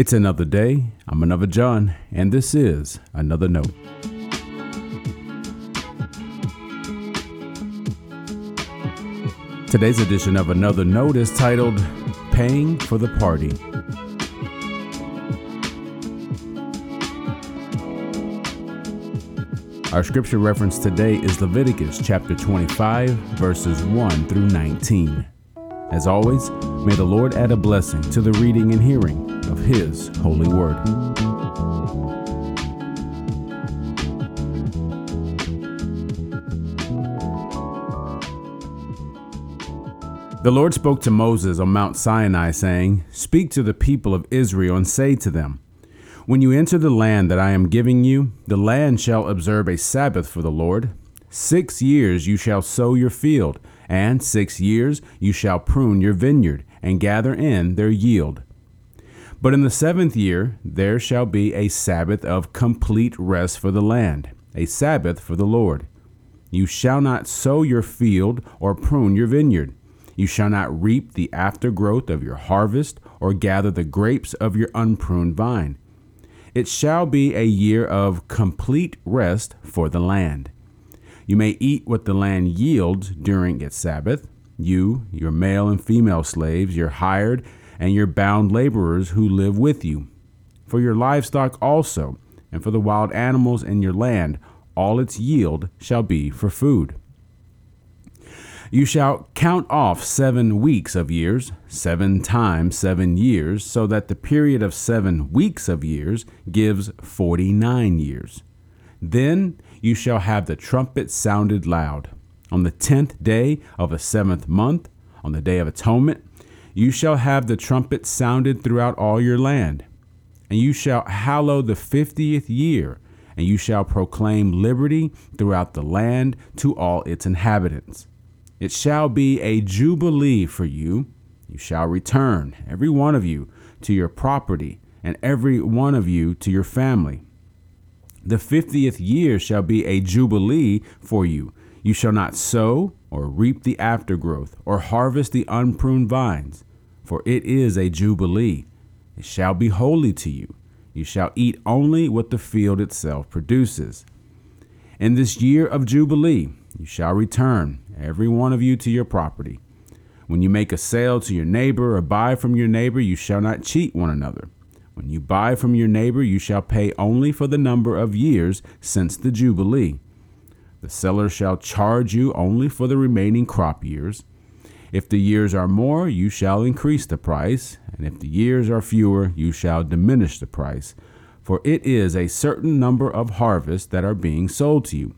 It's another day. I'm another John, and this is another note. Today's edition of Another Note is titled Paying for the Party. Our scripture reference today is Leviticus chapter 25, verses 1 through 19. As always, may the Lord add a blessing to the reading and hearing His holy word. The Lord spoke to Moses on Mount Sinai, saying, Speak to the people of Israel and say to them, When you enter the land that I am giving you, the land shall observe a Sabbath for the Lord. Six years you shall sow your field and six years you shall prune your vineyard, and gather in their yield. But in the seventh year there shall be a Sabbath of complete rest for the land, a Sabbath for the Lord. You shall not sow your field or prune your vineyard. You shall not reap the aftergrowth of your harvest or gather the grapes of your unpruned vine. It shall be a year of complete rest for the land. You may eat what the land yields during its Sabbath, you, your male and female slaves, your hired and your bound laborers who live with you. For your livestock also, and for the wild animals in your land, all its yield shall be for food. You shall count off seven weeks of years, seven times seven years, so that the period of seven weeks of years gives forty nine years. Then you shall have the trumpet sounded loud. On the tenth day of the seventh month, on the day of atonement, you shall have the trumpet sounded throughout all your land. And you shall hallow the fiftieth year, and you shall proclaim liberty throughout the land to all its inhabitants. It shall be a jubilee for you. You shall return, every one of you, to your property, and every one of you to your family the fiftieth year shall be a jubilee for you. You shall not sow or reap the aftergrowth or harvest the unpruned vines, for it is a jubilee. It shall be holy to you. You shall eat only what the field itself produces. In this year of jubilee, you shall return, every one of you, to your property. When you make a sale to your neighbor or buy from your neighbor, you shall not cheat one another. When you buy from your neighbor, you shall pay only for the number of years since the Jubilee. The seller shall charge you only for the remaining crop years. If the years are more, you shall increase the price, and if the years are fewer, you shall diminish the price. For it is a certain number of harvests that are being sold to you.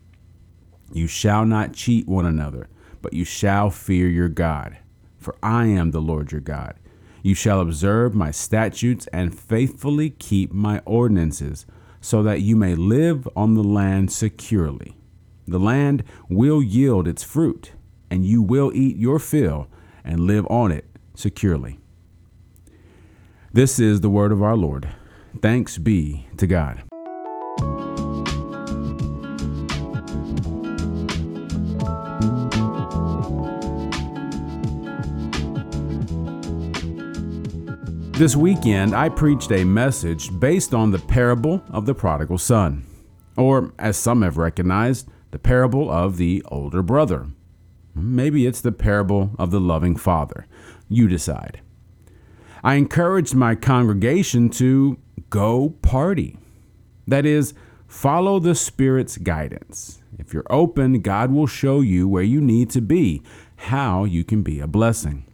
You shall not cheat one another, but you shall fear your God. For I am the Lord your God. You shall observe my statutes and faithfully keep my ordinances, so that you may live on the land securely. The land will yield its fruit, and you will eat your fill and live on it securely. This is the word of our Lord. Thanks be to God. This weekend, I preached a message based on the parable of the prodigal son, or as some have recognized, the parable of the older brother. Maybe it's the parable of the loving father. You decide. I encouraged my congregation to go party. That is, follow the Spirit's guidance. If you're open, God will show you where you need to be, how you can be a blessing.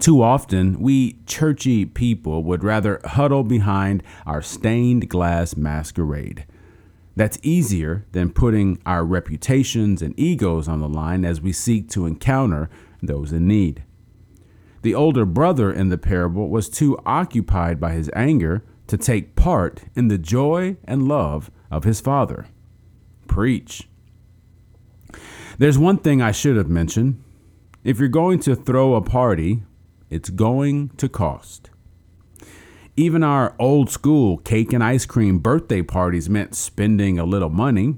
Too often, we churchy people would rather huddle behind our stained glass masquerade. That's easier than putting our reputations and egos on the line as we seek to encounter those in need. The older brother in the parable was too occupied by his anger to take part in the joy and love of his father. Preach. There's one thing I should have mentioned. If you're going to throw a party, it's going to cost. Even our old school cake and ice cream birthday parties meant spending a little money.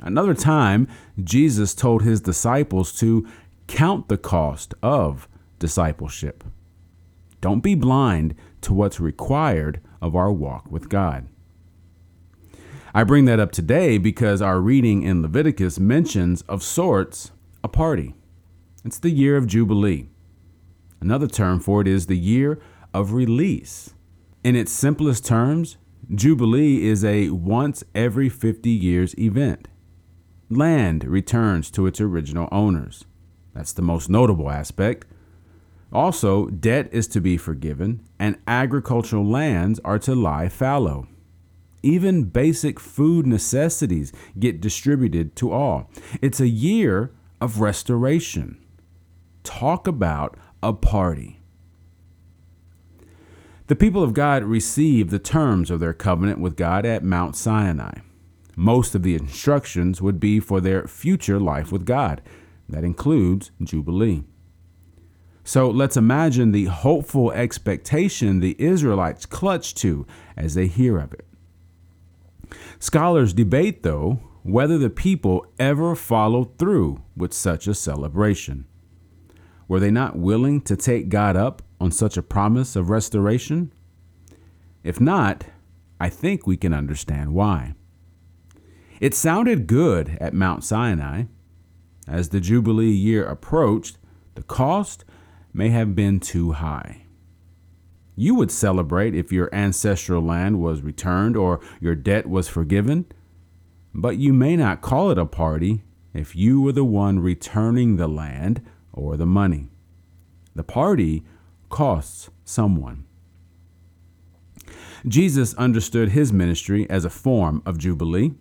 Another time, Jesus told his disciples to count the cost of discipleship. Don't be blind to what's required of our walk with God. I bring that up today because our reading in Leviticus mentions, of sorts, a party. It's the year of Jubilee. Another term for it is the year of release. In its simplest terms, Jubilee is a once every 50 years event. Land returns to its original owners. That's the most notable aspect. Also, debt is to be forgiven, and agricultural lands are to lie fallow. Even basic food necessities get distributed to all. It's a year of restoration. Talk about a party. The people of God received the terms of their covenant with God at Mount Sinai. Most of the instructions would be for their future life with God. That includes Jubilee. So let's imagine the hopeful expectation the Israelites clutch to as they hear of it. Scholars debate, though, whether the people ever followed through with such a celebration. Were they not willing to take God up on such a promise of restoration? If not, I think we can understand why. It sounded good at Mount Sinai. As the Jubilee year approached, the cost may have been too high. You would celebrate if your ancestral land was returned or your debt was forgiven, but you may not call it a party if you were the one returning the land or the money. The party costs someone. Jesus understood his ministry as a form of Jubilee.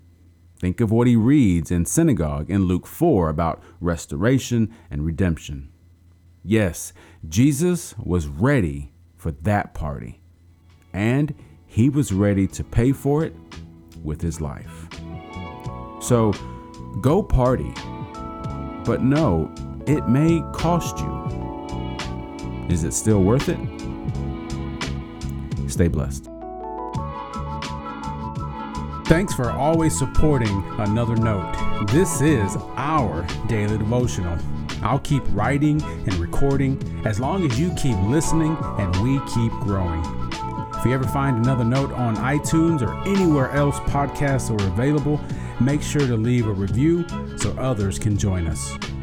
Think of what he reads in synagogue in Luke 4 about restoration and redemption. Yes, Jesus was ready for that party, and he was ready to pay for it with his life. So go party, but know it may cost you. Is it still worth it? Stay blessed. Thanks for always supporting Another Note. This is our daily devotional. I'll keep writing and recording as long as you keep listening and we keep growing. If you ever find another note on iTunes or anywhere else podcasts are available, make sure to leave a review so others can join us.